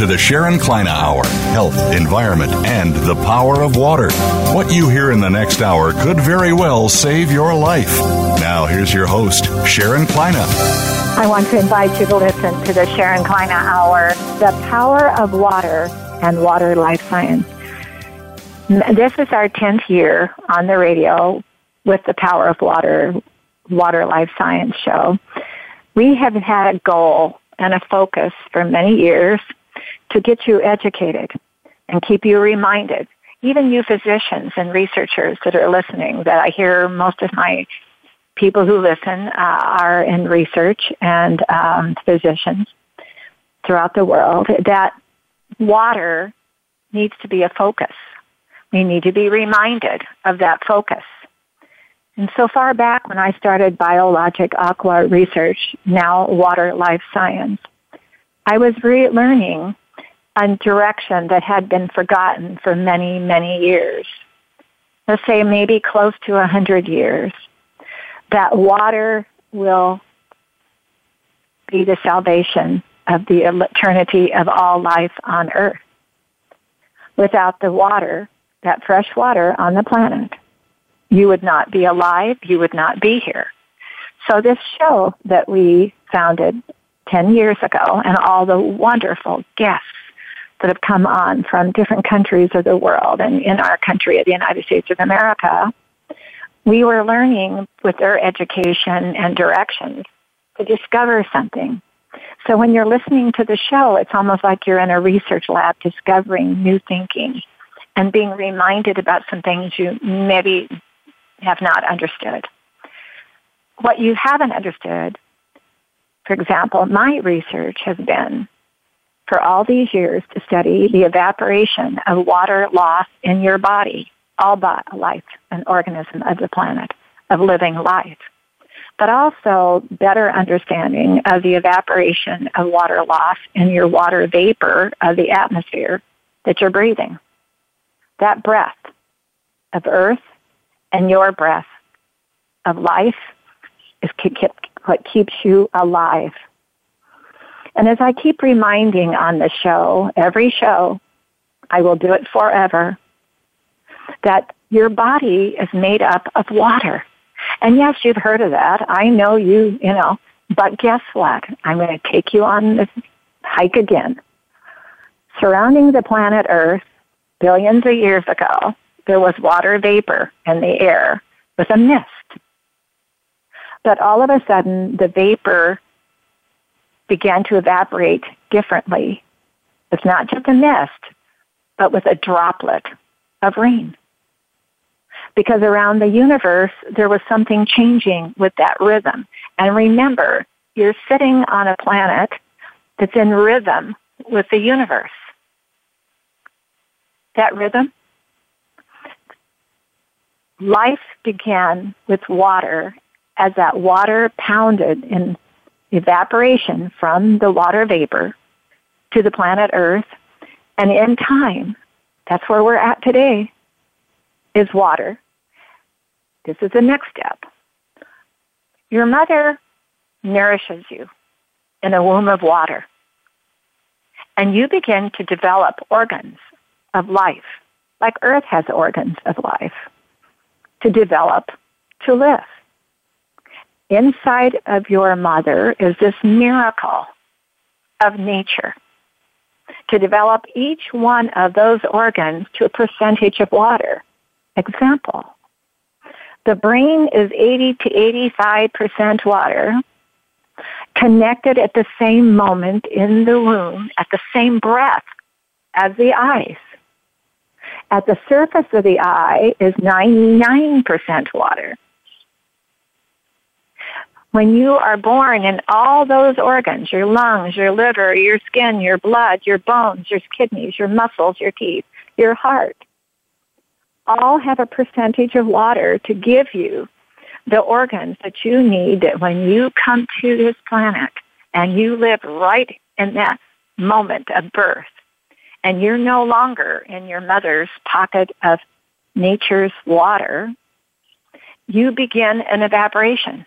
To the Sharon Kleyne Hour Health, Environment, and the Power of Water. What you hear in the next hour could very well save your life. Now, here's your host, Sharon Kleyne. I want to invite you to listen to the Sharon Kleyne Hour The Power of Water and Water Life Science. This is our 10th year on the radio with the Power of Water, Water Life Science show. We have had a goal and a focus for many years to get you educated and keep you reminded. Even you physicians and researchers that are listening, that I hear most of my people who listen uh, are in research and um, physicians throughout the world, that water needs to be a focus. We need to be reminded of that focus. And so far back when I started biologic aqua research, now water life science, I was relearning a direction that had been forgotten for many, many years. Let's say maybe close to a hundred years. That water will be the salvation of the eternity of all life on earth. Without the water, that fresh water on the planet, you would not be alive, you would not be here. So this show that we founded 10 years ago and all the wonderful guests that have come on from different countries of the world and in our country the United States of America, we were learning with their education and directions to discover something. So when you're listening to the show, it's almost like you're in a research lab discovering new thinking and being reminded about some things you maybe have not understood. What you haven't understood, for example, my research has been for all these years to study the evaporation of water loss in your body, all but life, an organism of the planet, of living life. But also better understanding of the evaporation of water loss in your water vapor of the atmosphere that you're breathing. That breath of earth and your breath of life is what keeps you alive. And as I keep reminding on the show, every show, I will do it forever, that your body is made up of water. And yes, you've heard of that. I know you, you know, but guess what? I'm going to take you on this hike again. Surrounding the planet Earth billions of years ago, there was water vapor in the air with a mist. But all of a sudden, the vapor began to evaporate differently. It's not just a mist, but with a droplet of rain. Because around the universe, there was something changing with that rhythm. And remember, you're sitting on a planet that's in rhythm with the universe. That rhythm? Life began with water as that water pounded in evaporation from the water vapor to the planet Earth. And in time, that's where we're at today, is water. This is the next step. Your mother nourishes you in a womb of water. And you begin to develop organs of life, like Earth has organs of life, to develop, to live inside of your mother is this miracle of nature to develop each one of those organs to a percentage of water. Example, the brain is 80 to 85% water. connected at the same moment in the womb, at the same breath as the eyes. At the surface of the eye is 99% water. When you are born in all those organs, your lungs, your liver, your skin, your blood, your bones, your kidneys, your muscles, your teeth, your heart, all have a percentage of water to give you the organs that you need that when you come to this planet and you live right in that moment of birth and you're no longer in your mother's pocket of nature's water, you begin an evaporation.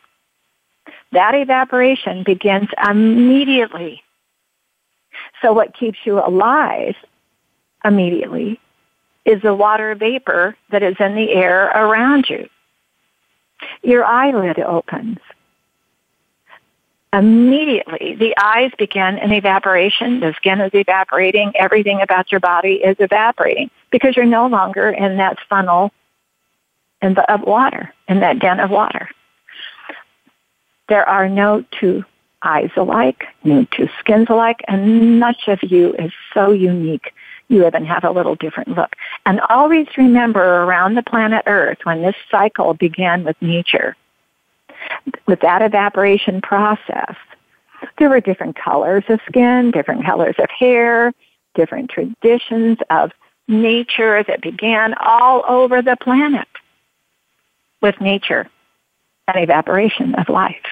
That evaporation begins immediately. So what keeps you alive immediately is the water vapor that is in the air around you. Your eyelid opens. Immediately, the eyes begin an evaporation. The skin is evaporating. Everything about your body is evaporating because you're no longer in that funnel in the, of water, in that den of water. There are no two eyes alike, no two skins alike, and much of you is so unique. You even have a little different look. And always remember around the planet Earth when this cycle began with nature, with that evaporation process, there were different colors of skin, different colors of hair, different traditions of nature that began all over the planet with nature and evaporation of life.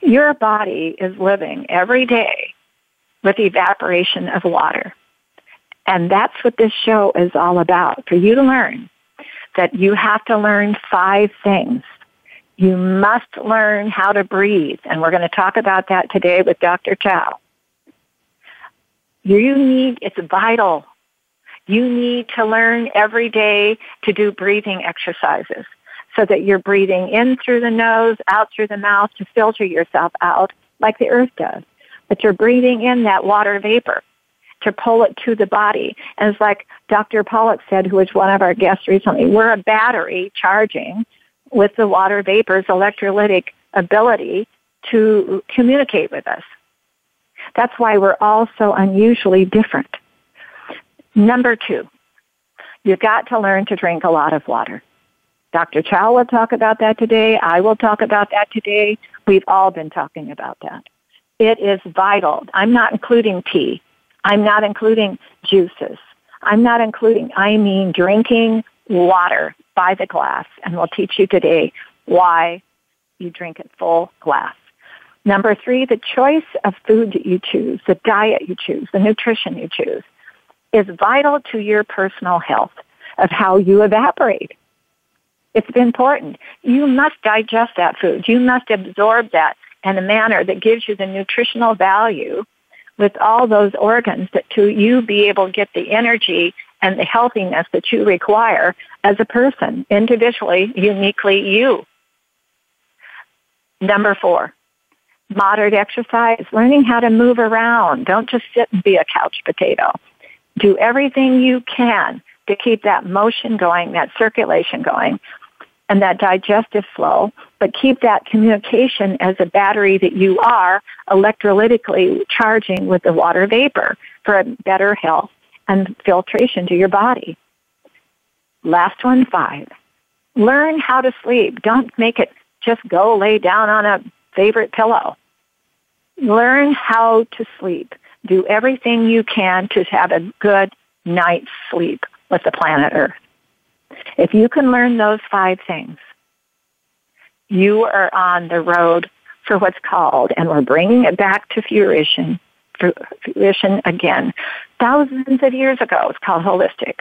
Your body is living every day with evaporation of water. And that's what this show is all about for you to learn that you have to learn five things. You must learn how to breathe. And we're going to talk about that today with Dr. Chow. You need, it's vital. You need to learn every day to do breathing exercises so that you're breathing in through the nose, out through the mouth to filter yourself out like the earth does. But you're breathing in that water vapor to pull it to the body. And it's like Dr. Pollock said, who was one of our guests recently, we're a battery charging with the water vapor's electrolytic ability to communicate with us. That's why we're all so unusually different. Number two, you've got to learn to drink a lot of water. Dr. Chow will talk about that today. I will talk about that today. We've all been talking about that. It is vital. I'm not including tea. I'm not including juices. I'm not including, I mean drinking water by the glass. And we'll teach you today why you drink it full glass. Number three, the choice of food that you choose, the diet you choose, the nutrition you choose is vital to your personal health of how you evaporate. It's important. You must digest that food. You must absorb that in a manner that gives you the nutritional value with all those organs that to you be able to get the energy and the healthiness that you require as a person, individually, uniquely you. Number four, moderate exercise, learning how to move around. Don't just sit and be a couch potato. Do everything you can to keep that motion going, that circulation going, and that digestive flow, but keep that communication as a battery that you are electrolytically charging with the water vapor for a better health and filtration to your body. Last one, five. Learn how to sleep. Don't make it just go lay down on a favorite pillow. Learn how to sleep. Do everything you can to have a good night's sleep with the planet Earth. If you can learn those five things, you are on the road for what's called, and we're bringing it back to fruition, fruition again. Thousands of years ago, it's called holistic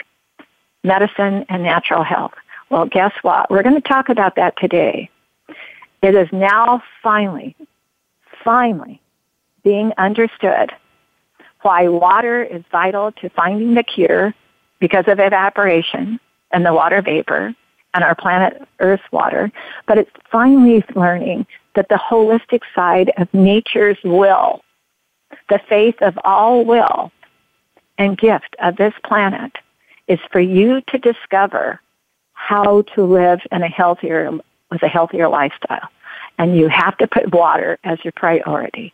medicine and natural health. Well, guess what? We're going to talk about that today. It is now finally, finally being understood why water is vital to finding the cure because of evaporation and the water vapor and our planet Earth's water, but it's finally learning that the holistic side of nature's will, the faith of all will and gift of this planet is for you to discover how to live in a healthier, with a healthier lifestyle. And you have to put water as your priority.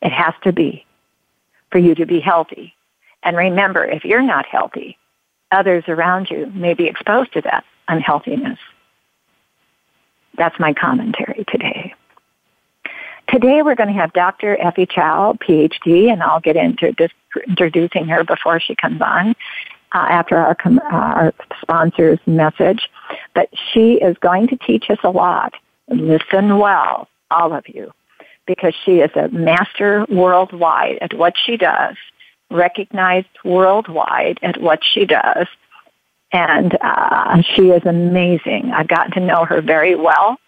It has to be for you to be healthy. And remember, if you're not healthy, others around you may be exposed to that unhealthiness. That's my commentary today. Today we're going to have Dr. Effie Chow, PhD, and I'll get into just introducing her before she comes on uh, after our, com- uh, our sponsor's message. But she is going to teach us a lot. Listen well, all of you, because she is a master worldwide at what she does, recognized worldwide at what she does, and uh, she is amazing. I've gotten to know her very well.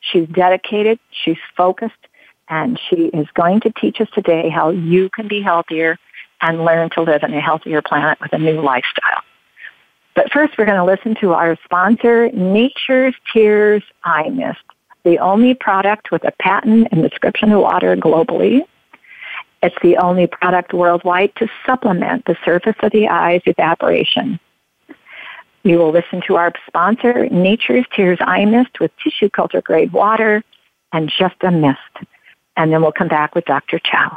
She's dedicated, she's focused, and she is going to teach us today how you can be healthier and learn to live in a healthier planet with a new lifestyle. But first, we're going to listen to our sponsor, Nature's Tears Eye Mist, the only product with a patent and description of water globally. It's the only product worldwide to supplement the surface of the eye's evaporation we will listen to our sponsor, Nature's Tears Eye Mist with tissue culture grade water and just a mist. And then we'll come back with Dr. Chow.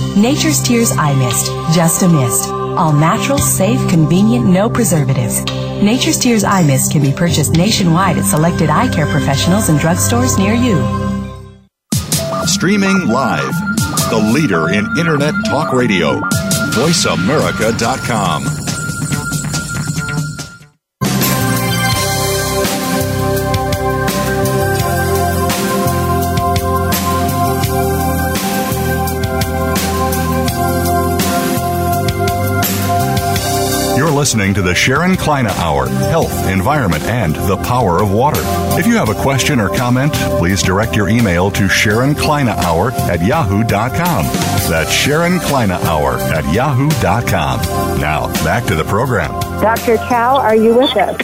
Nature's Tears Eye Mist, just a mist. All natural, safe, convenient, no preservatives. Nature's Tears Eye Mist can be purchased nationwide at selected eye care professionals and drugstores near you. Streaming live, the leader in Internet Talk Radio, VoiceAmerica.com. listening to the Sharon Kleyne Hour Health, Environment, and the Power of Water. If you have a question or comment, please direct your email to Sharon Kleyne Hour at yahoo.com. That's Sharon Kleyne Hour at yahoo.com. Now, back to the program. Dr. Chow, are you with us?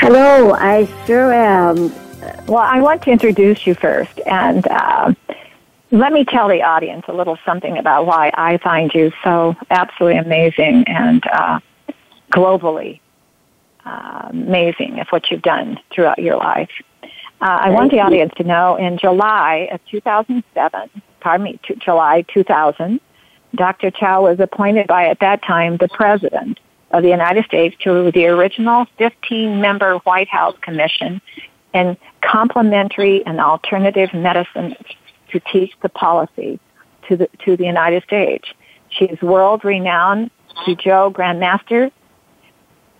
Hello, I sure am. Well, I want to introduce you first, and uh, let me tell the audience a little something about why I find you so absolutely amazing and uh, globally uh, amazing of what you've done throughout your life. Uh, I want the audience to know in July of 2007, pardon me, t- July 2000, Dr. Chow was appointed by, at that time, the President of the United States to the original 15 member White House Commission in complementary and alternative medicine to teach the policy to the, to the United States. She is world renowned Joe Grandmaster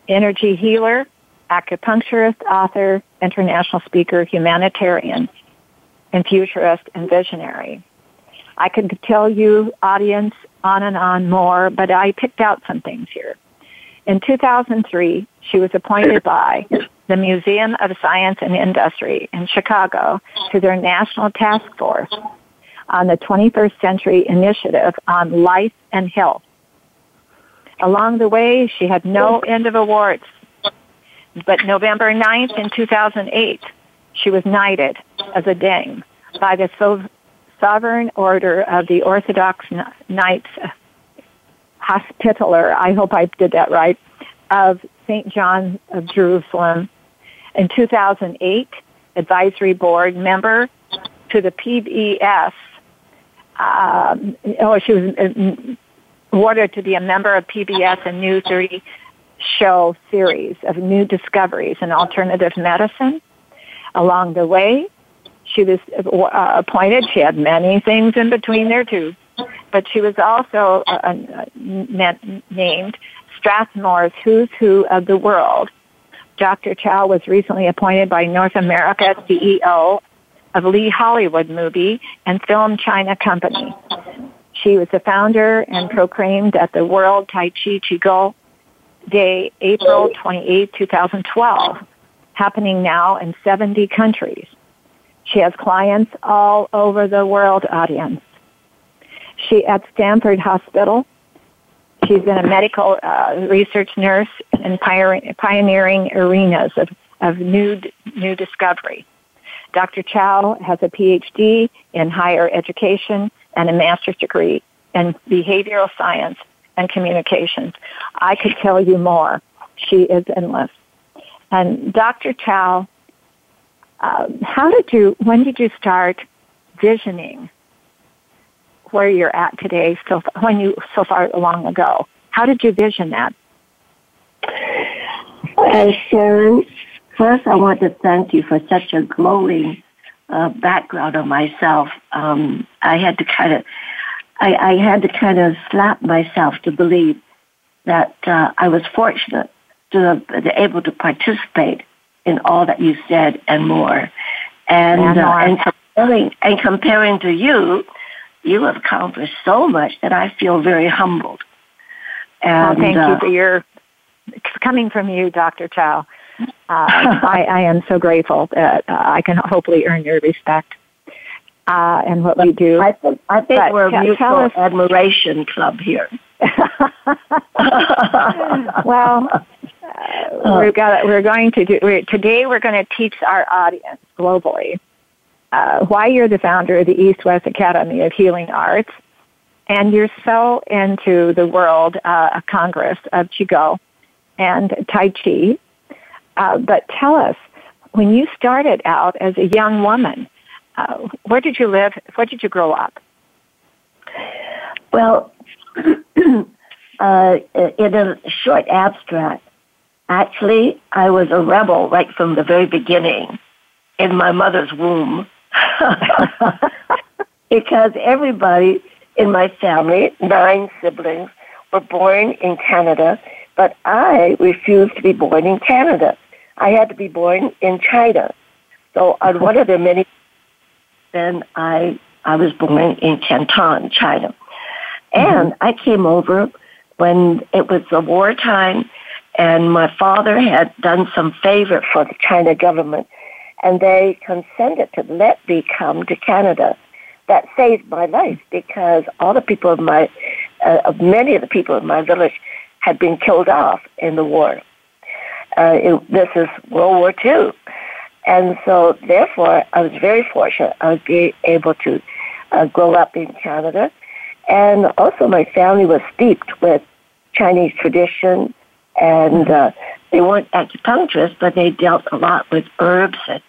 energy healer, acupuncturist, author, international speaker, humanitarian, and futurist and visionary. I could tell you, audience, on and on more, but I picked out some things here. In 2003, she was appointed by the Museum of Science and Industry in Chicago to their National Task Force on the 21st Century Initiative on Life and Health Along the way, she had no end of awards. But November 9th in 2008, she was knighted as a dame by the so- Sovereign Order of the Orthodox Knights Hospitaller, I hope I did that right, of St. John of Jerusalem. In 2008, advisory board member to the PBS. Um, oh, she was uh, awarded to be a member of PBS and New 30 show series of new discoveries in alternative medicine. Along the way, she was uh, appointed. She had many things in between there too, but she was also uh, uh named Strathmore's Who's Who of the World. Dr. Chow was recently appointed by North America CEO of Lee Hollywood Movie and Film China Company. She was the founder and proclaimed at the World Tai Chi Qigong Day, April 28, 2012, happening now in 70 countries. She has clients all over the world audience. She at Stanford Hospital. She's been a medical uh, research nurse in pioneering arenas of, of new, new discovery. Dr. Chow has a PhD in higher education and a master's degree in behavioral science and communications. I could tell you more. She is endless. And Dr. Chow, uh, how did you, when did you start visioning where you're at today, so when you, so far long ago? How did you vision that? Uh, Sharon, first I want to thank you for such a glowing uh, background of myself. Um, I had to kind of I, I had to kind of slap myself to believe that uh, I was fortunate to have been able to participate in all that you said and more. And, and, uh, and comparing and comparing to you, you have accomplished so much that I feel very humbled. And, well, thank uh, you for your coming from you, Dr. Chow. Uh, I, I, am so grateful that uh, I can hopefully earn your respect uh, and what we do. I think, I think but we're a mutual us, admiration club here. well, uh, we're, got, we're going to do we're, today. We're going to teach our audience globally uh, why you're the founder of the East West Academy of Healing Arts, and you're so into the World uh, Congress of Qigong and Tai Chi. Uh, but tell us, when you started out as a young woman, uh, where did you live? Where did you grow up? Well, uh, in a short abstract, actually, I was a rebel right from the very beginning in my mother's womb. because everybody in my family, nine siblings, were born in Canada, but I refused to be born in Canada. I had to be born in China. So on one of the many then I I was born in Canton, China. And mm-hmm. I came over when it was the wartime and my father had done some favor for the China government and they consented to let me come to Canada. That saved my life because all the people of my, uh, many of the people in my village had been killed off in the war. Uh, it, this is World War II. And so, therefore, I was very fortunate. I was able to uh, grow up in Canada. And also, my family was steeped with Chinese tradition. And uh, they weren't acupuncturists, but they dealt a lot with herbs and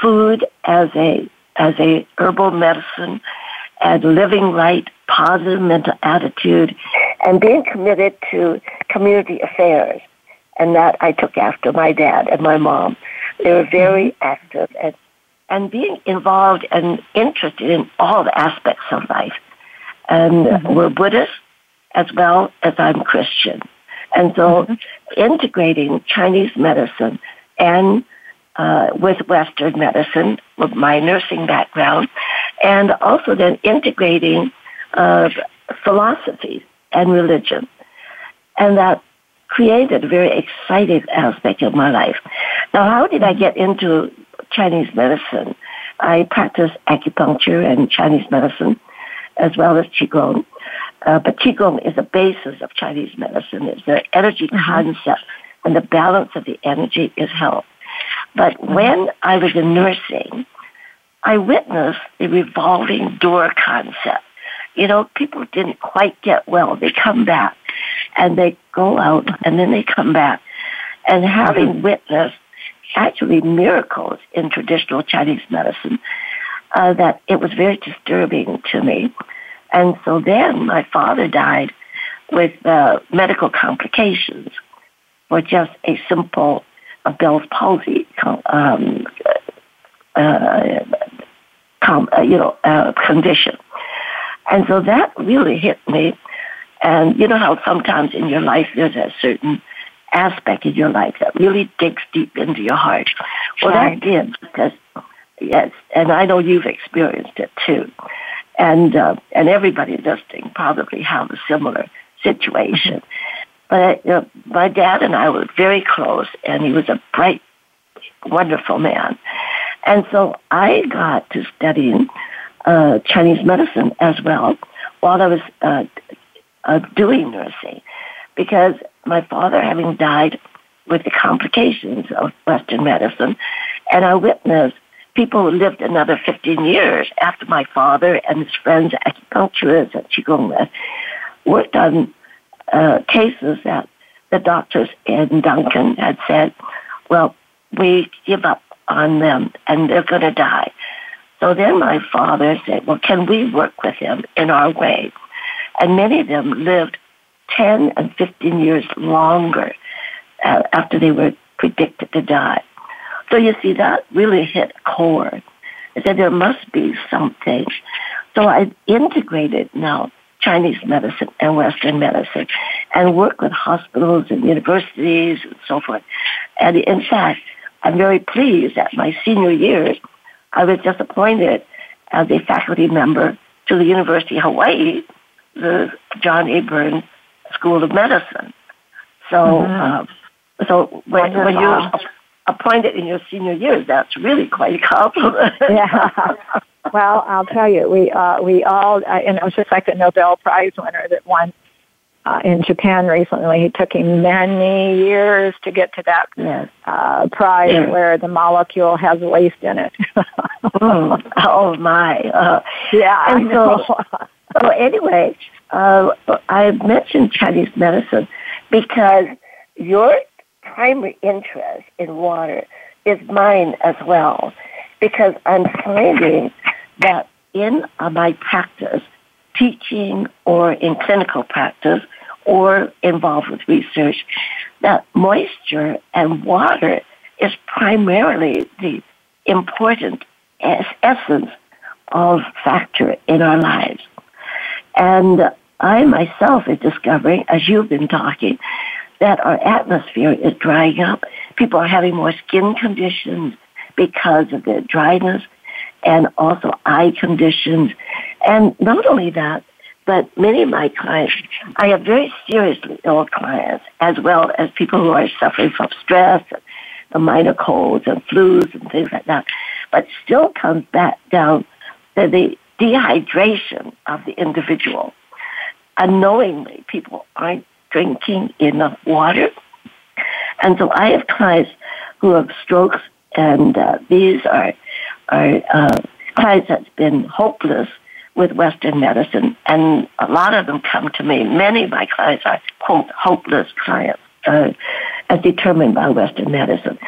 food as a as a herbal medicine and living right, positive mental attitude, and being committed to community affairs. And that I took after my dad and my mom. They were very active and, and being involved and interested in all the aspects of life. And mm-hmm. we're Buddhist as well as I'm Christian. And so mm-hmm. integrating Chinese medicine and uh, with Western medicine, with my nursing background, and also then integrating uh, philosophy and religion. And that created a very exciting aspect of my life. Now, how did I get into Chinese medicine? I practice acupuncture and Chinese medicine as well as Qigong. Uh, but Qigong is the basis of Chinese medicine. It's the energy mm-hmm. concept and the balance of the energy is health. But mm-hmm. when I was in nursing, I witnessed the revolving door concept. You know, people didn't quite get well. They come back and they go out and then they come back. And having mm-hmm. witnessed actually miracles in traditional Chinese medicine, uh, that it was very disturbing to me. And so then my father died with uh, medical complications for just a simple uh, Bell's palsy um, uh, com- uh, you know, uh, condition. And so that really hit me and you know how sometimes in your life there's a certain aspect in your life that really digs deep into your heart. Well, right. that did because, yes, and I know you've experienced it too. and uh, and everybody listening probably have a similar situation. But uh, my dad and I were very close, and he was a bright, wonderful man. And so I got to studying uh, Chinese medicine as well while I was uh, uh, doing nursing, because my father, having died with the complications of Western medicine, and I witnessed people who lived another 15 years after my father and his friends, acupuncturists and qigong, worked on uh, cases that the doctors in Duncan had said, well, we give up on them and they're going to die. So then my father said, well, can we work with him in our way? And many of them lived 10 and 15 years longer uh, after they were predicted to die. So you see, that really hit a chord. I said there must be something. So I integrated now Chinese medicine and Western medicine and work with hospitals and universities and so forth. And in fact, I'm very pleased that my senior years, I was just appointed as a faculty member to the University of Hawaii, the John A. Burns School of Medicine. So, mm-hmm. uh, so when, when you're appointed in your senior years, that's really quite a compliment. yeah. Well, I'll tell you, we uh, we all, uh, and it was just like the Nobel Prize winner that won uh, in Japan recently. It took him many years to get to that yes. uh, prize yes. where the molecule has waste in it. mm. Oh my! Uh, yeah, and so, so anyway, uh, I mentioned Chinese medicine because your primary interest in water is mine as well because I'm finding that in uh, my practice, teaching or in clinical practice or involved with research, that moisture and water is primarily the important essence of factor in our lives. And I myself is discovering, as you've been talking, that our atmosphere is drying up. People are having more skin conditions because of the dryness and also eye conditions. And not only that, but many of my clients, I have very seriously ill clients as well as people who are suffering from stress, and the minor colds and flus and things like that. But still comes back down to the dehydration of the individual. Unknowingly, people aren't drinking enough water. And so I have clients who have strokes, and uh, these are, are uh, clients that's been hopeless with Western medicine, and a lot of them come to me. Many of my clients are, quote, hopeless clients, uh, as determined by Western medicine.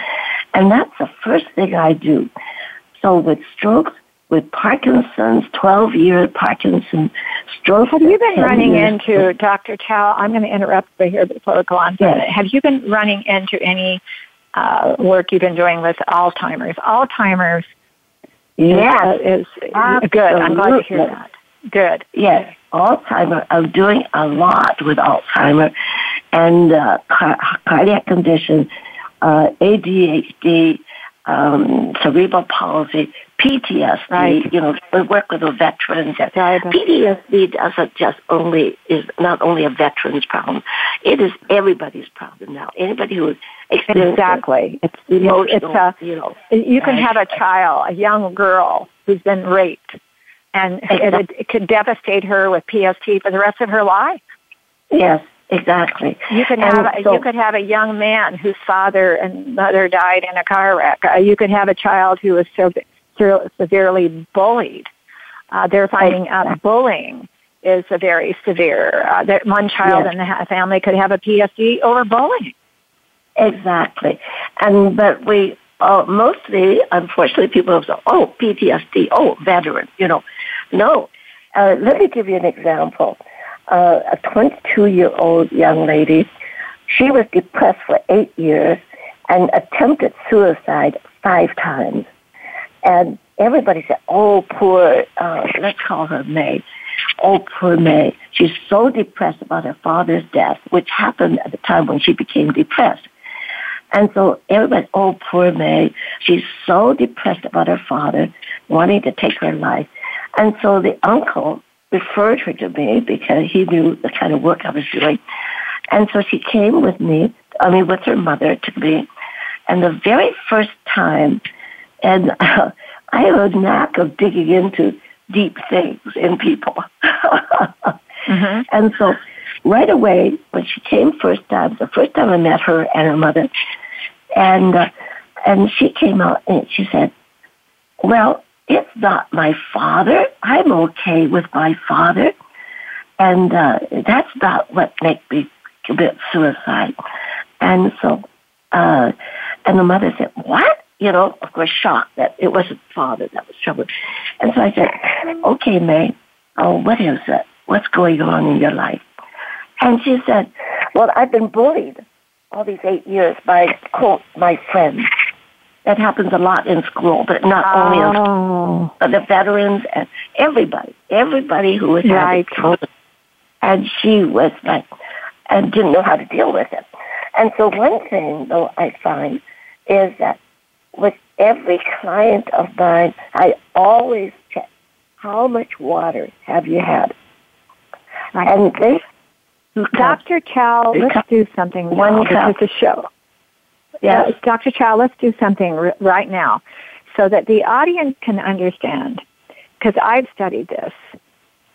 And that's the first thing I do. So with strokes, with Parkinson's, 12 year Parkinson's stroke. Have you been running into, Dr. Chow, I'm going to interrupt right here before we go on. Yes. Have you been running into any uh, work you've been doing with Alzheimer's? Alzheimer's yes. is, uh, good. I'm glad to hear that. Good. Yes. Alzheimer, I'm doing a lot with Alzheimer and uh, cardiac conditions, uh, ADHD, um, cerebral palsy, PTSD. Right. You know, we work with the veterans. Right. PTSD doesn't just only is not only a veteran's problem; it is everybody's problem now. Anybody who experiences exactly, it's emotional. It's a, you know, you can have a child, a young girl who's been raped, and it, it could devastate her with PST for the rest of her life. Yes, Exactly. You could have a, so, you could have a young man whose father and mother died in a car wreck. Uh, you could have a child who was so severely bullied. Uh, they're finding out bullying is a very severe. Uh, that one child yes. in the family could have a PSD over bullying. Exactly, and but we uh, mostly, unfortunately, people have said, "Oh, PTSD, oh, veteran," you know. No, uh, let me give you an example uh, a 22 year old young lady. She was depressed for eight years and attempted suicide five times. And everybody said, oh, poor, uh, let's call her May. Oh, poor May. She's so depressed about her father's death, which happened at the time when she became depressed. And so everybody, oh, poor May. She's so depressed about her father, wanting to take her life. And so the uncle referred her to me because he knew the kind of work I was doing. And so she came with me, I mean, with her mother to me. And the very first time, and uh, I have a knack of digging into deep things in people. mm-hmm. And so right away, when she came first time, the first time I met her and her mother, and uh, and she came out and she said, "Well, it's not my father. I'm okay with my father, and uh, that's not what makes me commit suicide." And so, uh, and the mother said, "What?" You know, of course, shocked that it wasn't father that was troubled. And so I said, "Okay, May, oh, what is it? What's going on in your life?" And she said, "Well, I've been bullied." all these eight years by quote my friends. That happens a lot in school, but not oh. only in school, oh. but the veterans and everybody, everybody who was right. having And she was like, and didn't know how to deal with it. And so one thing, though, I find is that with every client of mine, I always check how much water have you had. And they Dr. Chow, let's do something One. This is a show. Yes. Uh, Dr. Chow, let's do something r- right now so that the audience can understand. Because I've studied this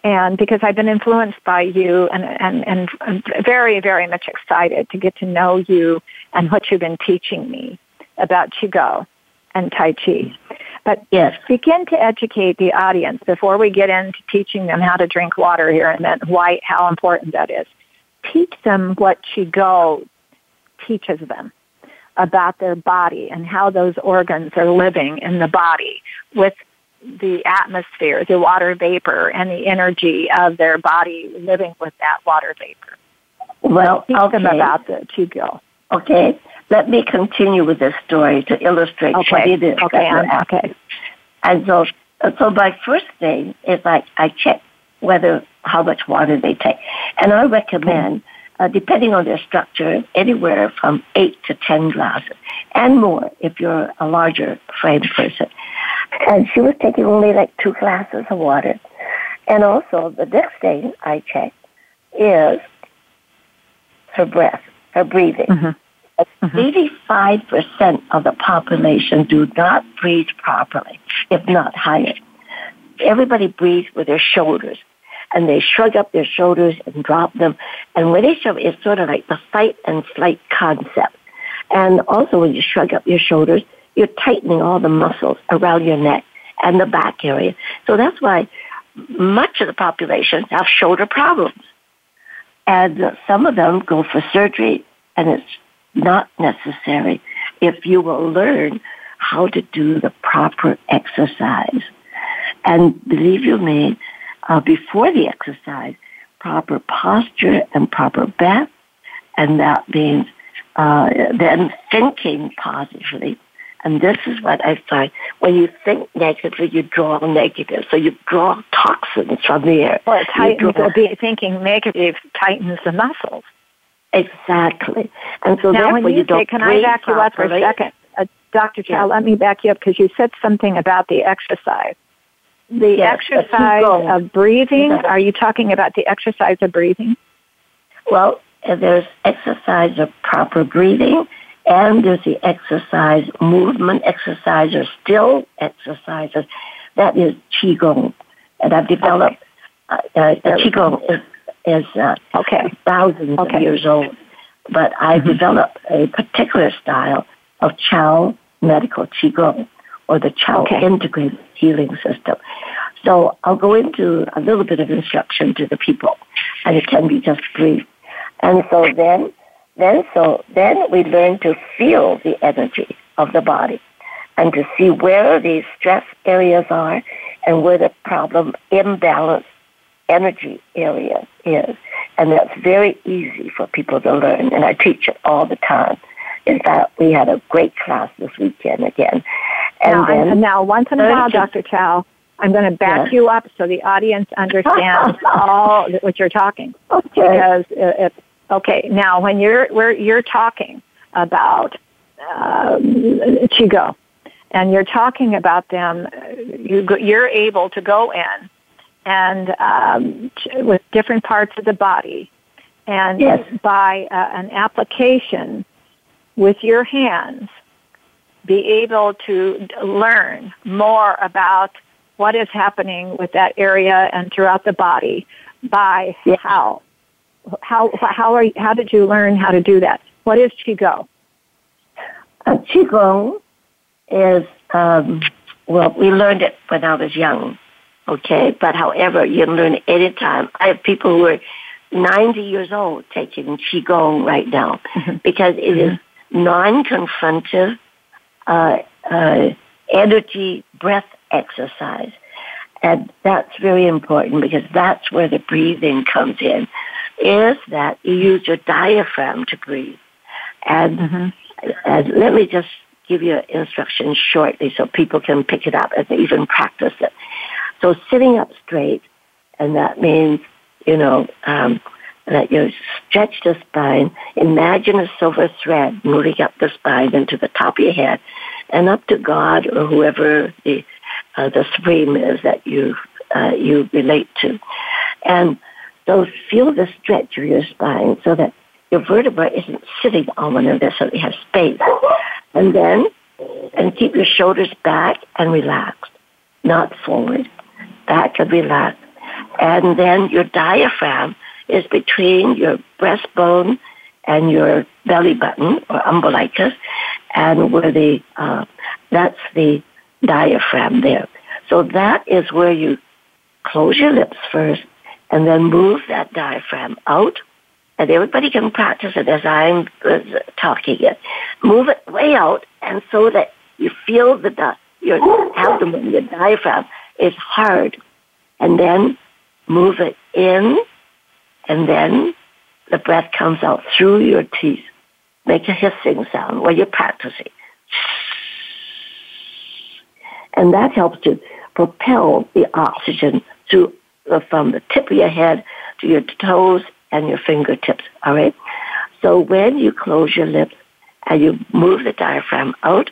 and because I've been influenced by you and, and, and I'm very, very much excited to get to know you and what you've been teaching me about Qigong and Tai Chi. But yes, begin to educate the audience before we get into teaching them how to drink water here and then why, how important that is teach them what Qigong teaches them about their body and how those organs are living in the body with the atmosphere, the water vapor, and the energy of their body living with that water vapor. Well, teach okay. them about the Qigong. Okay, let me continue with this story to illustrate okay. what it is. Okay, okay. And so, so my first thing is like I check whether how much water they take. And I recommend, uh, depending on their structure, anywhere from eight to ten glasses and more if you're a larger framed person. And she was taking only like two glasses of water. And also, the next thing I checked is her breath, her breathing. Mm-hmm. 85% mm-hmm. of the population do not breathe properly, if not higher. Everybody breathes with their shoulders and they shrug up their shoulders and drop them. And when they shrug, it's sort of like the fight and flight concept. And also when you shrug up your shoulders, you're tightening all the muscles around your neck and the back area. So that's why much of the population have shoulder problems. And some of them go for surgery and it's not necessary if you will learn how to do the proper exercise. And believe you me, uh, before the exercise, proper posture and proper breath, and that means uh, then thinking positively. And this is what I find. When you think negatively, you draw negative. So you draw toxins from the air. Well, it tightens, draw, thinking negative tightens the muscles. Exactly. And so now, when you, you don't say, can I back you up for a second? Uh, Dr. Chow, yeah. let me back you up because you said something about the exercise. The yes, exercise of breathing, are you talking about the exercise of breathing? Well, uh, there's exercise of proper breathing, and there's the exercise, movement exercise, or still exercises. That is Qigong. And I've developed, okay. uh, uh, Qigong is, is uh, okay. thousands okay. of years old. But I mm-hmm. developed a particular style of Chow medical Qigong or the Chow okay. integrated healing system. So I'll go into a little bit of instruction to the people, and it can be just brief. And so then, then so then we learn to feel the energy of the body, and to see where these stress areas are, and where the problem imbalance energy area is. And that's very easy for people to learn, and I teach it all the time. In fact, we had a great class this weekend again. And now, then, now once in a while, Dr. Chow, I'm going to back yes. you up so the audience understands all what you're talking. Okay. Because if, okay, now when you're where you're talking about um, Qigong and you're talking about them, you, you're able to go in and um, with different parts of the body, and yes. by uh, an application with your hands, be able to learn more about what is happening with that area and throughout the body by yes. how how how are you, how did you learn how to do that? What is Qigong? Uh, Qigong is um, well, we learned it when I was young, okay. But however, you can learn it anytime. I have people who are 90 years old taking Qigong right now Mm-hmm. because it is non-confrontive uh, uh, energy breath exercise. And that's very important because that's where the breathing comes in, is that you use your diaphragm to breathe. And, Mm-hmm. and let me just give you instructions shortly so people can pick it up and even practice it. So sitting up straight, and that means, you know, um, that you stretch the spine. Imagine a silver thread moving up the spine into the top of your head and up to God or whoever the, uh, the supreme is that you, uh, you relate to. And so feel the stretch of your spine so that your vertebra isn't sitting on one another so you have space. And then, and keep your shoulders back and relaxed, not forward, back and relaxed. And then your diaphragm is between your breastbone and your belly button or umbilicus, and where the uh, that's the diaphragm there. So that is where you close your lips first, and then move that diaphragm out. And everybody can practice it as I'm talking it. Move it way out, and so that you feel the your abdomen, your diaphragm is hard, and then move it in and then the breath comes out through your teeth. Make a hissing sound while you're practicing. And that helps to propel the oxygen through Uh, from the tip of your head to your toes and your fingertips. All right. So when you close your lips and you move the diaphragm out,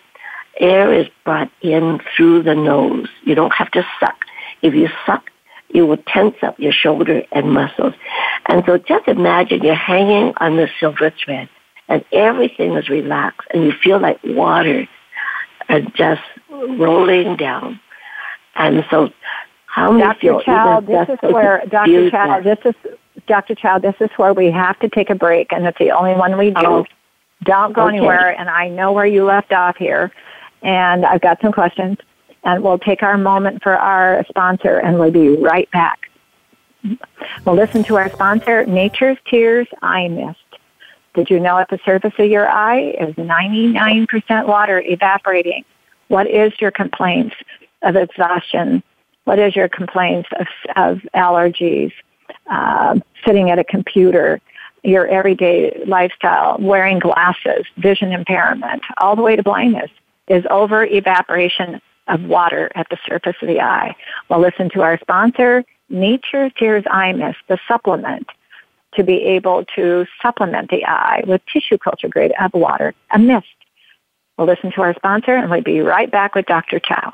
air is brought in through the nose. You don't have to suck. If you suck, you will tense up your shoulder and muscles. And so just imagine you're hanging on the silver thread and everything is relaxed and you feel like water and just rolling down. And so how many Dr. feel Chow, this is where Dr. Chow, this is Dr. Chow, this is where we have to take a break, and it's the only one we do. Oh. Don't go Okay. anywhere, and I know where you left off here, and I've got some questions, and we'll take our moment for our sponsor, and we'll be right back. We'll listen to our sponsor, Nature's Tears Eye Mist. Did you know at the surface of your eye is 99% water evaporating? What is your complaints of exhaustion? What is your complaints of, of allergies? Uh, sitting at a computer, your everyday lifestyle, wearing glasses, vision impairment, all the way to blindness is over evaporation of water at the surface of the eye. Well, listen to our sponsor, Nature Tears Eye Mist, the supplement to be able to supplement the eye with tissue culture grade of water, a mist. We'll listen to our sponsor and we'll be right back with Dr. Chow.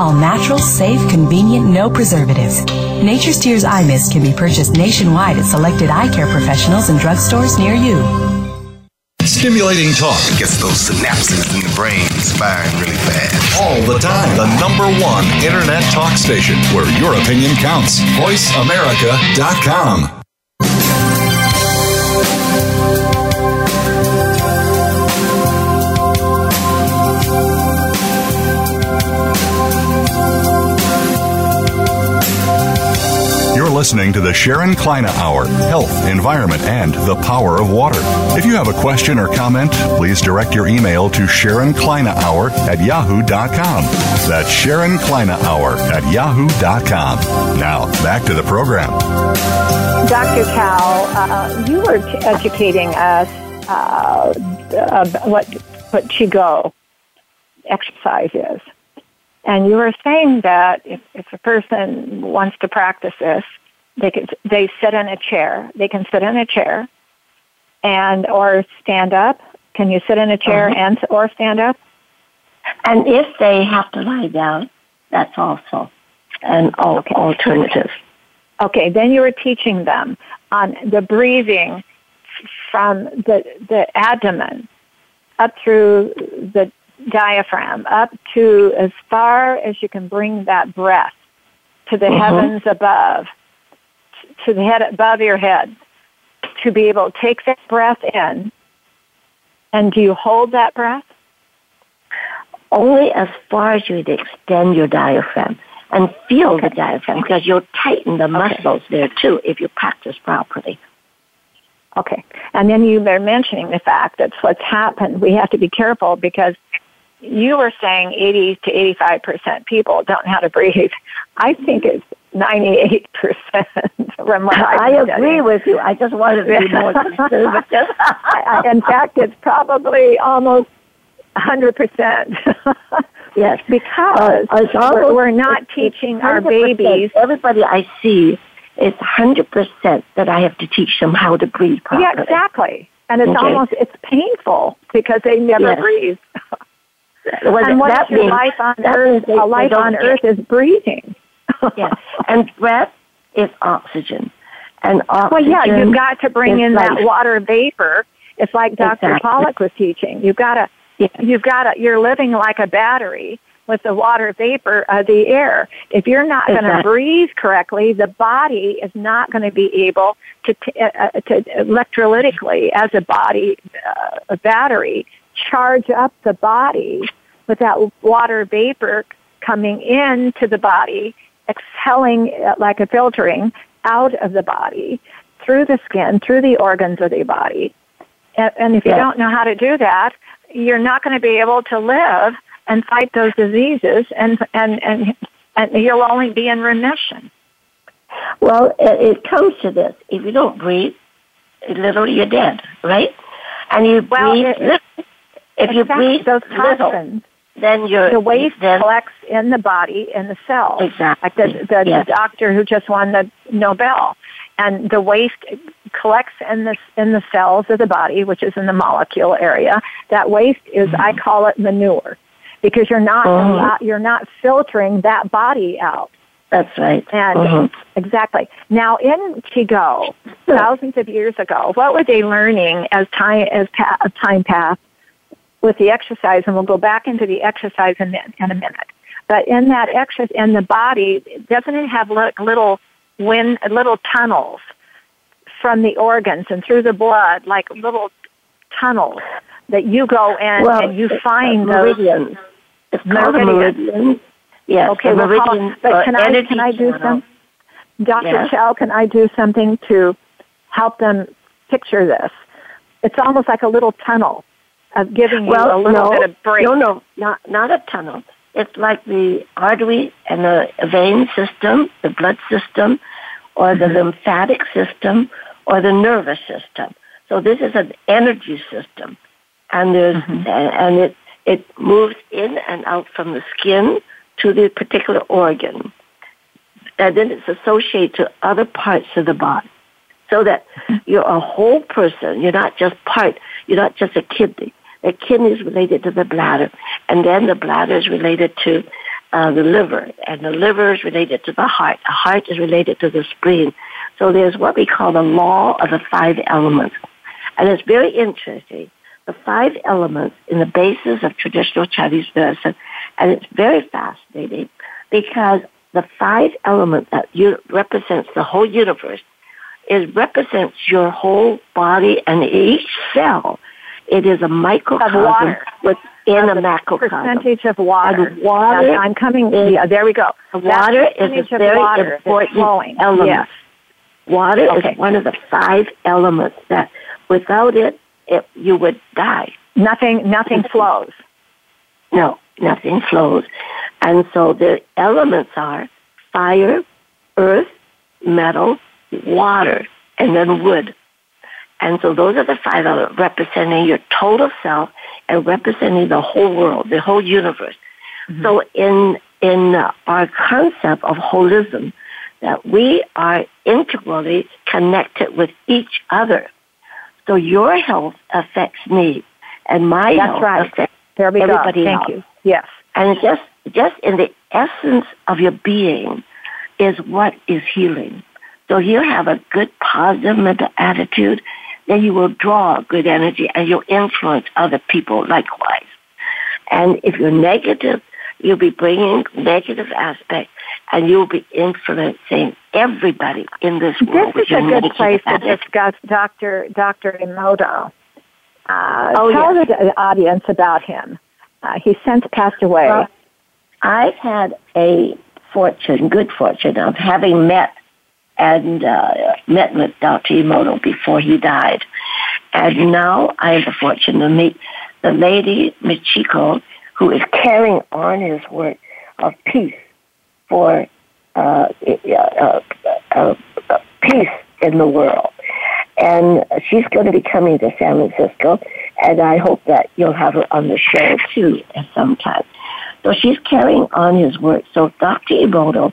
All natural, safe, convenient, no preservatives. Nature's Tears Eye Mist can be purchased nationwide at selected eye care professionals and drugstores near you. Stimulating talk Gets those synapses in the brain firing really fast. all the time. The number one Internet talk station where your opinion counts. VoiceAmerica.com. listening to the Sharon Kleyne Hour Health, Environment, and the Power of Water. If you have a question or comment, please direct your email to Sharon Kleyne Hour at yahoo.com. That's Sharon Kleyne Hour at yahoo.com. Now, back to the program. Dr. Chow, uh, you were t- educating us uh, uh, what what Qigong exercise is. And you were saying that if, if a person wants to practice this, they can, they sit in a chair. They can sit in a chair and or stand up. Can you sit in a chair Uh-huh. and or stand up? And if they have to lie down, that's also an al- alternative. Okay, then you were teaching them on the breathing from the the abdomen up through the diaphragm, up to as far as you can bring that breath to the Mhm. heavens above, to the head above your head, to be able to take that breath in. And do you hold that breath? Only as far as you would extend your diaphragm and feel the diaphragm because you'll tighten the muscles there too if you practice properly. Okay. And then you were mentioning the fact that's what's happened. We have to be careful because you were saying 80 to 85% people don't know how to breathe. I think it's 98% from what I agree studying. with you. I just wanted to be more conservative. In fact, it's probably almost 100%. yes. because Uh, we're, we're not it's- teaching it's our babies. Everybody I see, it's 100% that I have to teach them how to breathe properly. Yeah, exactly. And it's Okay. almost, it's painful because they never Yes. breathe. Well, and what that is your means- life on earth? means a life on earth is breathing. Yeah. And breath is oxygen. And Well, yeah, you've got to bring in that water vapor. It's like Dr. Exactly. Pollack was teaching. You've got to, Yeah. you've got to, you're living like a battery with the water vapor of the air. If you're not going to breathe correctly, the body is not going to be able to, t- uh, uh, to electrolytically, as a body, uh, a battery, charge up the body with that water vapor coming into the body, exhaling uh, like a filtering out of the body through the skin, through the organs of the body. And, and if you Yes. don't know how to do that, you're not going to be able to live and fight those diseases, and and and and you'll only be in remission. Well, it, it comes to this. If you don't breathe, literally you're dead, right? And you Well, breathe, it- little. if you breathe those little, toxins, then the waste then, collects in the body in the cells. Exactly. Like the, the, Yes. the doctor who just won the Nobel, and the waste collects in the in the cells of the body, which is in the molecule area. That waste is I call it manure, because you're not allow- you're not filtering that body out. That's right. And Mhm. exactly. Now in Qigong, thousands of years ago, what were they learning as time as pa- as time passed with the exercise? And we'll go back into the exercise in, in a minute. But in that exercise, in the body, doesn't it have little wind, little tunnels from the organs and through the blood, like little tunnels that you go in well, and you find uh, those meridians. It's called a Meridian. Yes, Okay, well, meridian but or can I can I do some? Dr. Yes. Chow, can I do something to help them picture this? It's almost like a little tunnel of giving you a little no, bit of break. no, no, not not a tunnel. It's like the artery and the vein system, the blood system, or the mm-hmm. lymphatic system, or the nervous system. So this is an energy system, and there's mm-hmm. and it it moves in and out from the skin to the particular organ, and then it's associated to other parts of the body so that mm-hmm. you're a whole person. You're not just part. You're not just a kidney. The kidney is related to the bladder, and then the bladder is related to uh, the liver, and the liver is related to the heart. The heart is related to the spleen. So there's what we call the law of the five elements, and it's very interesting. The five elements in the basis of traditional Chinese medicine, and it's very fascinating because the five elements that represents the whole universe it represents your whole body and each cell. It is a microcosm water. within a macrocosm. percentage of water. And water I'm coming. is- yeah, there we go. Water is a very water important element. Yes. Water Okay. is one of the five elements that without it, it you would die. Nothing, nothing flows. No, nothing flows. And so the elements are fire, earth, metal, water, and then wood. And so those are the five elements representing your total self and representing the whole world, the whole universe. So in in uh, our concept of holism, that we are integrally connected with each other. So your health affects me, and my That's health right. affects There we Everybody go. Thank else. you. Yes. and just just in the essence of your being is what is healing. So you have a good positive mental attitude, then you will draw good energy and you'll influence other people likewise. And if you're negative, you'll be bringing negative aspects and you'll be influencing everybody in this This world. with is a good place to discuss Dr. Dr. Emoto. Uh, Oh, tell yes. the audience about him. Uh, he's since passed away. Well, I've had a fortune, good fortune, of having met and uh, met with Dr. Emoto before he died. And now I have the fortune to meet the lady, Michiko, who is carrying on his work of peace for uh, uh, uh, uh, peace in the world. And she's going to be coming to San Francisco, and I hope that you'll have her on the show too at some time. So she's carrying on his work. So Dr. Emoto,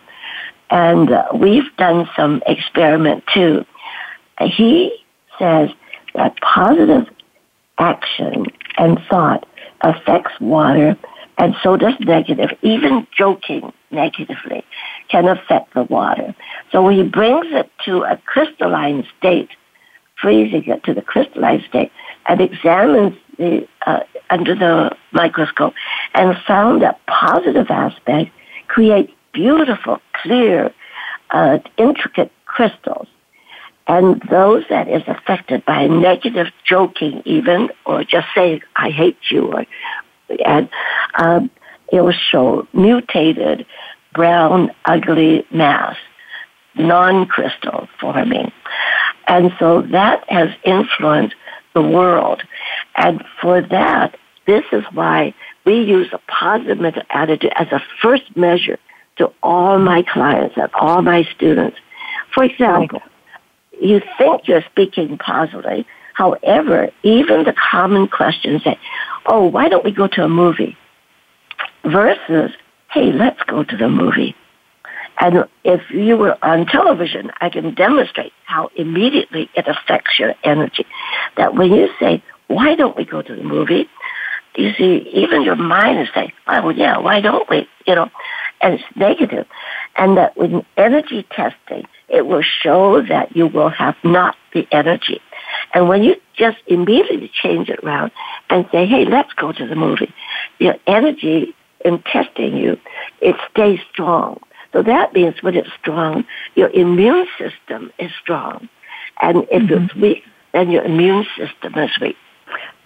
and uh, we've done some experiment too. He says that positive action and thought affects water, and so does negative. Even joking negatively can affect the water. So he brings it to a crystalline state, freezing it to the crystalline state, and examines the uh, under the microscope, and found that positive aspects create beautiful, clear, uh, intricate crystals. And those that is affected by negative joking even or just saying i hate you or and um, it will show mutated brown ugly mass non-crystal forming. And so that has influenced the world. And for that this is why we use a positive attitude as a first measure to all my clients and all my students for example you think you're speaking positively. However, even the common questions say, oh, why don't we go to a movie? Versus, hey, let's go to the movie. And if you were on television, I can demonstrate how immediately it affects your energy. That when you say, why don't we go to the movie? You see, even your mind is saying, oh, yeah, why don't we? You know, and it's negative. And that with energy testing, it will show that you will have not the energy. And when you just immediately change it around and say, hey, let's go to the movie, your energy in testing you, it stays strong. So that means when it's strong, your immune system is strong. And if mm-hmm. it's weak, then your immune system is weak.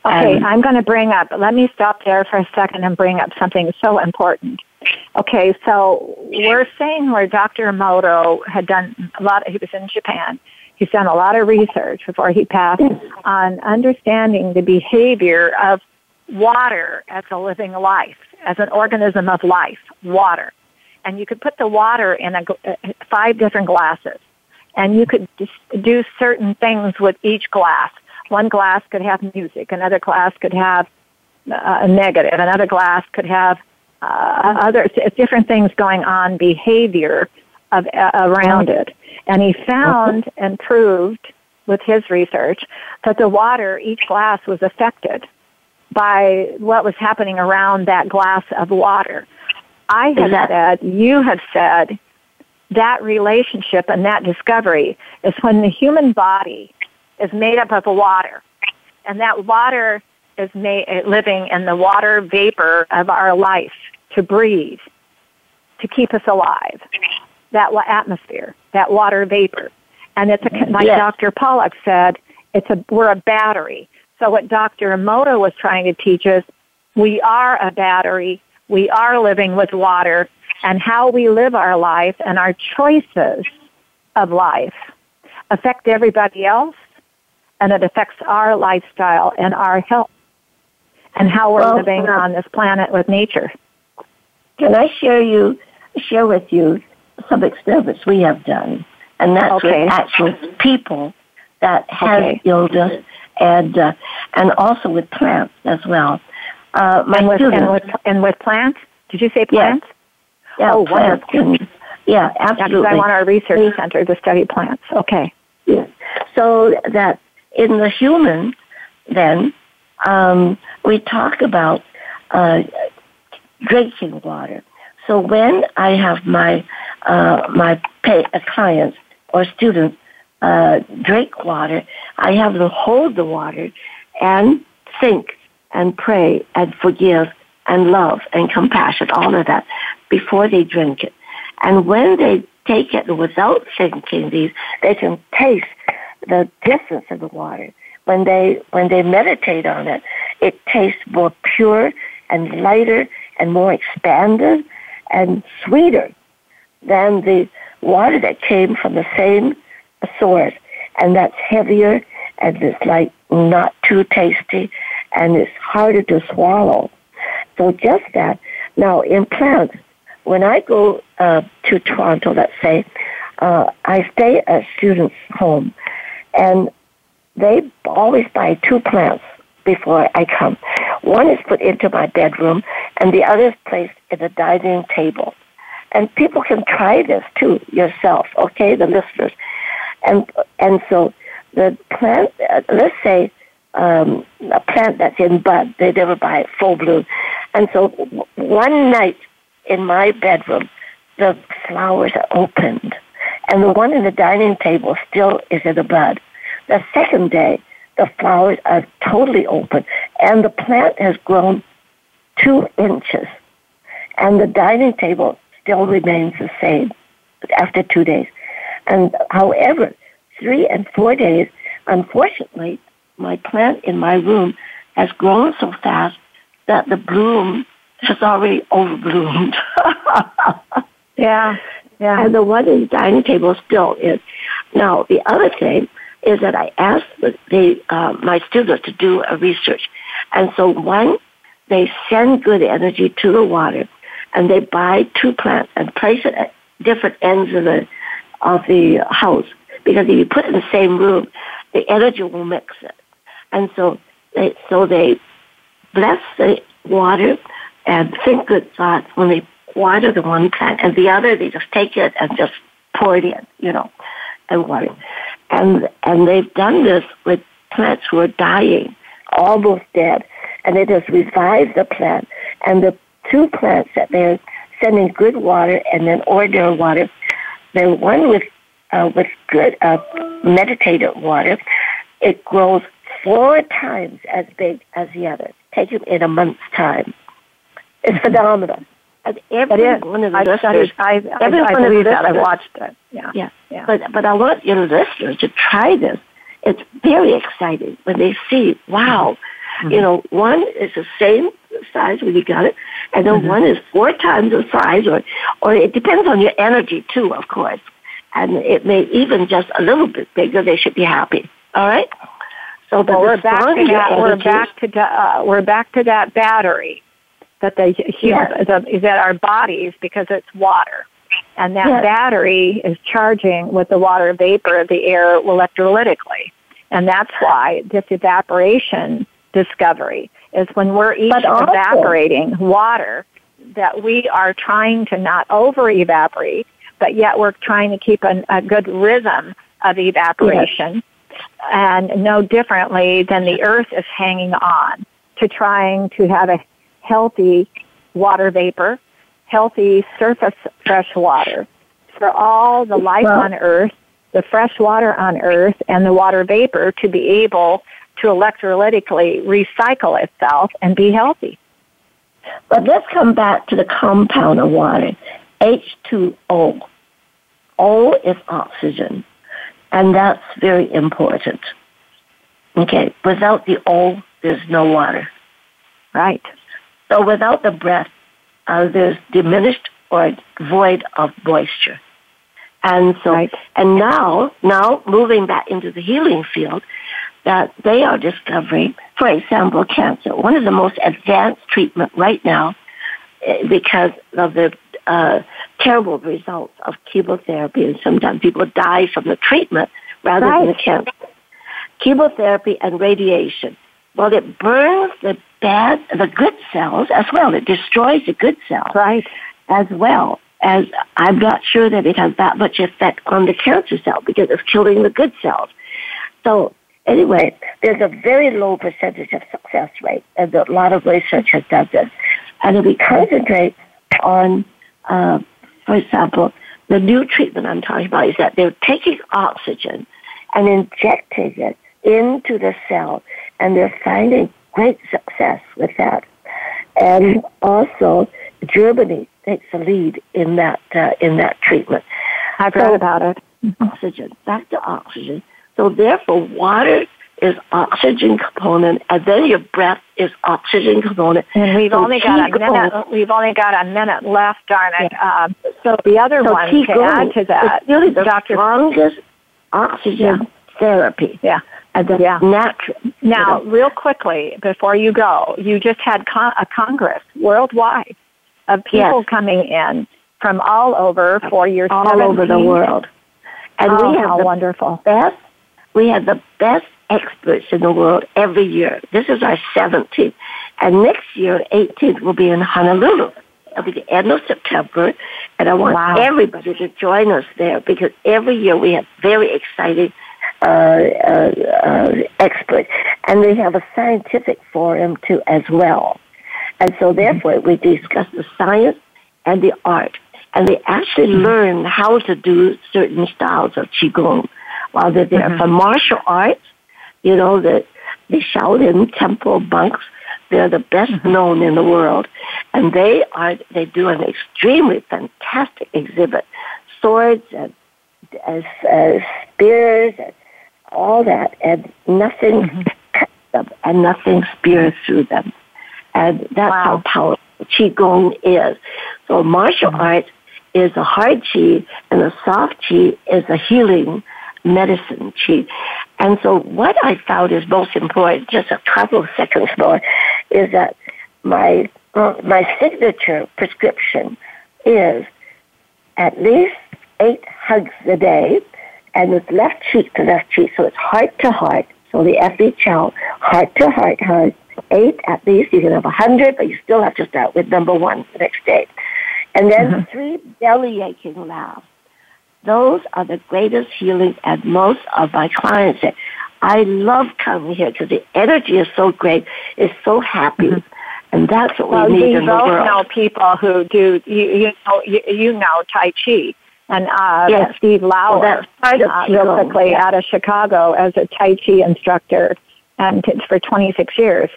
Okay, Um, I'm going to bring up, let me stop there for a second and bring up something so important. Okay, so we're saying where Dr. Emoto had done a lot, he was in Japan. He's done a lot of research before he passed on understanding the behavior of water as a living life, as an organism of life, water. And you could put the water in a, uh, five different glasses, and you could do certain things with each glass. One glass could have music, another glass could have uh, a negative, another glass could have uh, other different things going on, behavior of uh, around it. And he found and proved with his research that the water, each glass was affected by what was happening around that glass of water. I have said, you have said, that relationship and that discovery is when the human body is made up of water, and that water is made, eh, living in the water vapor of our life to breathe, to keep us alive. That atmosphere, that water vapor, and it's a, like Yes. Dr. Pollack said, it's a we're a battery. So what Dr. Emoto was trying to teach us, we are a battery. We are living with water, and how we live our life and our choices of life affect everybody else and it affects our lifestyle and our health and how we're well, living uh, on this planet with nature. Can I share you share with you some experiments we have done, and that's okay. with actual people that have okay. illness and uh, and also with plants as well. Uh, my and with, students, and with, and with plants? Did you say plants? Yes. Yeah, oh, plants. Can, yeah, absolutely. Yeah, I want our research center to study plants. Okay. Yeah. So that in the human, then, um, we talk about uh, drinking water. So when I have my uh, my pay, uh, clients or students uh, drink water, I have them hold the water and think and pray and forgive and love and compassion, all of that, before they drink it. And when they take it without thinking these, they can taste the distance of the water. When they when they meditate on it, it tastes more pure and lighter and more expanded and sweeter than the water that came from the same source, and that's heavier and it's like not too tasty and it's harder to swallow. So just that. Now in plants, when I go uh, to Toronto, let's say, uh, I stay at a student's home, and they always buy two plants before I come. One is put into my bedroom, and the other is placed in the dining table. And people can try this too yourself, okay, the listeners. And and so the plant, uh, let's say um, a plant that's in bud, they never buy it full bloom. And so one night in my bedroom, the flowers are opened, and the one in the dining table still is in the bud. The second day, the flowers are totally open, and the plant has grown two inches, and the dining table still remains the same after two days. And however, three and four days, unfortunately, my plant in my room has grown so fast that the bloom has already overbloomed. yeah, yeah. And the one in the dining table still is. Now, the other thing is that I asked the, the uh, my students to do a research. And so one, they send good energy to the water and they buy two plants and place it at different ends of the, of the house. Because if you put it in the same room, the energy will mix it. And so they, so they bless the water and think good thoughts when they water the one plant and the other they just take it and just pour it in, you know, and water. And and they've done this with plants who are dying, almost dead, and it has revived the plant. And the two plants that they're sending good water and then ordinary water, the one with uh, with good uh, meditative water, it grows four times as big as the other. Take it in a month's time. It's phenomenal. And every it is. one of the I listeners, I, I, every I one believe of the that. I watched it. Yeah. yeah. yeah. But but I want your listeners to try this. It's very exciting when they see, wow, mm-hmm. you know, one is the same size when you got it, and then mm-hmm. one is four times the size, or or it depends on your energy too, of course. And it may even just a little bit bigger. They should be happy. All right. So well, we're back to that. We're back to uh, we're back to that battery that the yes. the, is at our bodies because it's water, and that yes. battery is charging with the water vapor of the air electrolytically, and that's why this evaporation discovery is when we're each also, evaporating water that we are trying to not over evaporate, but yet we're trying to keep a, a good rhythm of evaporation. Yes and no differently than the earth is hanging on to trying to have a healthy water vapor, healthy surface fresh water for all the life well, on earth, the fresh water on earth, and the water vapor to be able to electrolytically recycle itself and be healthy. But let's come back to the compound of water, H2O. O is oxygen. And that's very important. Okay, without the O, there's no water. Right. So without the breath, uh, there's diminished or void of moisture. And so, right. and now, now moving back into the healing field, that they are discovering, for example, cancer. One of the most advanced treatment right now, eh, because of the uh, terrible results of chemotherapy, and sometimes people die from the treatment rather right. than the cancer. Chemotherapy and radiation. Well, it burns the bad, the good cells as well. It destroys the good cells, right, as well as I'm not sure that it has that much effect on the cancer cell because it's killing the good cells. So anyway, there's a very low percentage of success rate, and a lot of research has done this. And if we concentrate on, uh, for example, the new treatment I'm talking about is that they're taking oxygen and injecting it into the cell, and they're finding great success with that. And also, Germany takes the lead in that uh, in that treatment. I've read about it. Oxygen, back to oxygen. So therefore, water is oxygen component, and then your breath is oxygen component. And we've so only got a minute. We've only got a minute left, darn it. Yeah. Um, so the other so one to add to that, really the Dr. strongest oxygen yeah. Therapy. Yeah. And the yeah. natural. Now, real quickly before you go, you just had con- a congress worldwide of people yes. coming in from all over for your all 17. over the world, and oh, we have the wonderful best. We have the best experts in the world every year. This is our 17th. And next year, 18th, will be in Honolulu. It'll be the end of September. And I want wow. everybody to join us there because every year we have very exciting uh, uh, uh, experts. And we have a scientific forum too as well. And so therefore we discuss the science and the art. And they actually mm-hmm. learn how to do certain styles of Qigong while they're there. Mm-hmm. For martial arts, you know, the, the Shaolin temple monks, they're the best mm-hmm. known in the world. And they are, they do an extremely fantastic exhibit. Swords and as, as spears and all that, and nothing mm-hmm. cuts them and nothing spears through them. And that's wow. how powerful Qigong is. So martial mm-hmm. arts is a hard Qi and a soft Qi is a healing medicine Qi. And so what I found is most important, just a couple of seconds more, is that my, uh, my signature prescription is at least eight hugs a day and it's left cheek to left cheek. So it's heart to heart. So the FHL, heart to heart hug, eight at least. You can have a hundred, but you still have to start with number one the next day. And then mm-hmm. three belly aching laughs. Those are the greatest healing and most of my clients say, I love coming here because the energy is so great. It's so happy. Mm-hmm. And that's what well, we need in the world. You both know people who do, you, you know, you, you know Tai Chi and uh, yes. Steve Lauer, uh, real quickly, yeah. out of Chicago as a Tai Chi instructor, and for 26 years.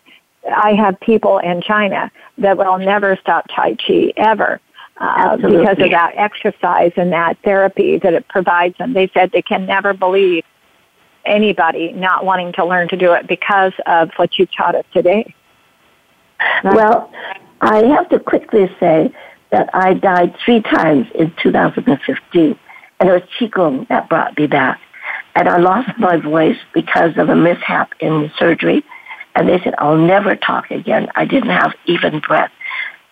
I have people in China that will never stop Tai Chi ever. Uh, because of that exercise and that therapy that it provides them. They said they can never believe anybody not wanting to learn to do it because of what you taught us today. Well, I have to quickly say that I died three times in 2015, and it was Qigong that brought me back. And I lost my voice because of a mishap in the surgery, and they said, I'll never talk again. I didn't have even breath.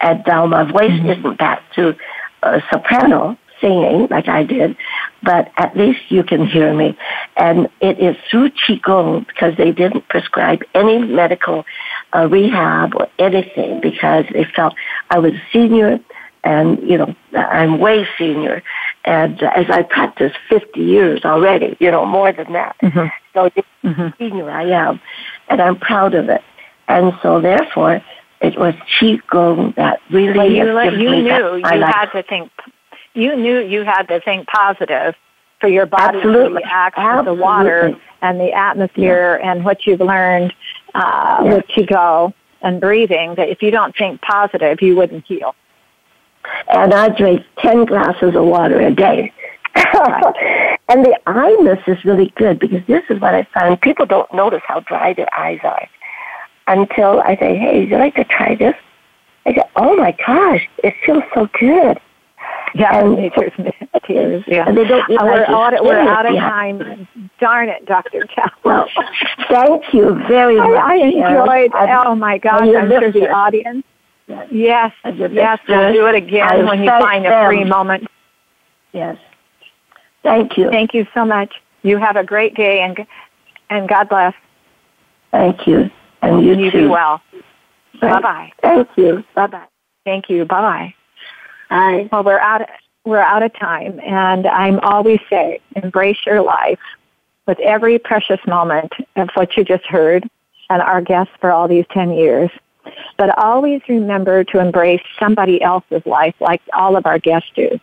And now my voice mm-hmm. isn't back to a soprano singing like I did, but at least you can hear me. And it is through Qigong because they didn't prescribe any medical uh, rehab or anything because they felt I was a senior and you know I'm way senior, and as I practiced 50 years already, you know more than that. Mm-hmm. So mm-hmm. senior I am, and I'm proud of it. And so therefore, it was qigong that really. Well, you, you knew you had to think. You knew you had to think positive for your body Absolutely. to react to the water and the atmosphere yeah. and what you've learned uh, yeah. with qigong and breathing. That if you don't think positive, you wouldn't heal and I drink 10 glasses of water a day. and the eye mist is really good because this is what I found. People don't notice how dry their eyes are until I say, hey, would you like to try this? I say, oh my gosh, it feels so good. Yeah, and, nature's tears. Yeah, and they don't uh, we're, out, we're out of time. Darn it, Dr. Chow. Well, thank you very much. I, I enjoyed. oh my gosh, I'm sure the audience. Yes, yes, we'll do it again when you find them. a free moment. Yes. Thank you. Thank you so much. You have a great day and and God bless. Thank you. And you, you too. be well. Bye bye. Thank you. Bye bye. Thank you. Bye bye. Bye. Well, we're out. Of, we're out of time, and I'm always say, embrace your life with every precious moment of what you just heard, and our guests for all these ten years. But always remember to embrace somebody else's life, like all of our guests do,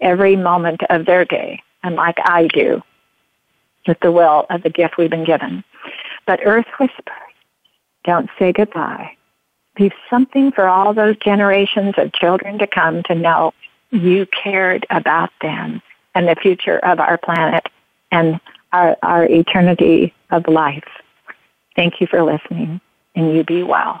every moment of their day, and like I do, with the will of the gift we've been given. But Earth whispers, don't say goodbye. Leave something for all those generations of children to come to know you cared about them and the future of our planet and our, our eternity of life. Thank you for listening, and you be well.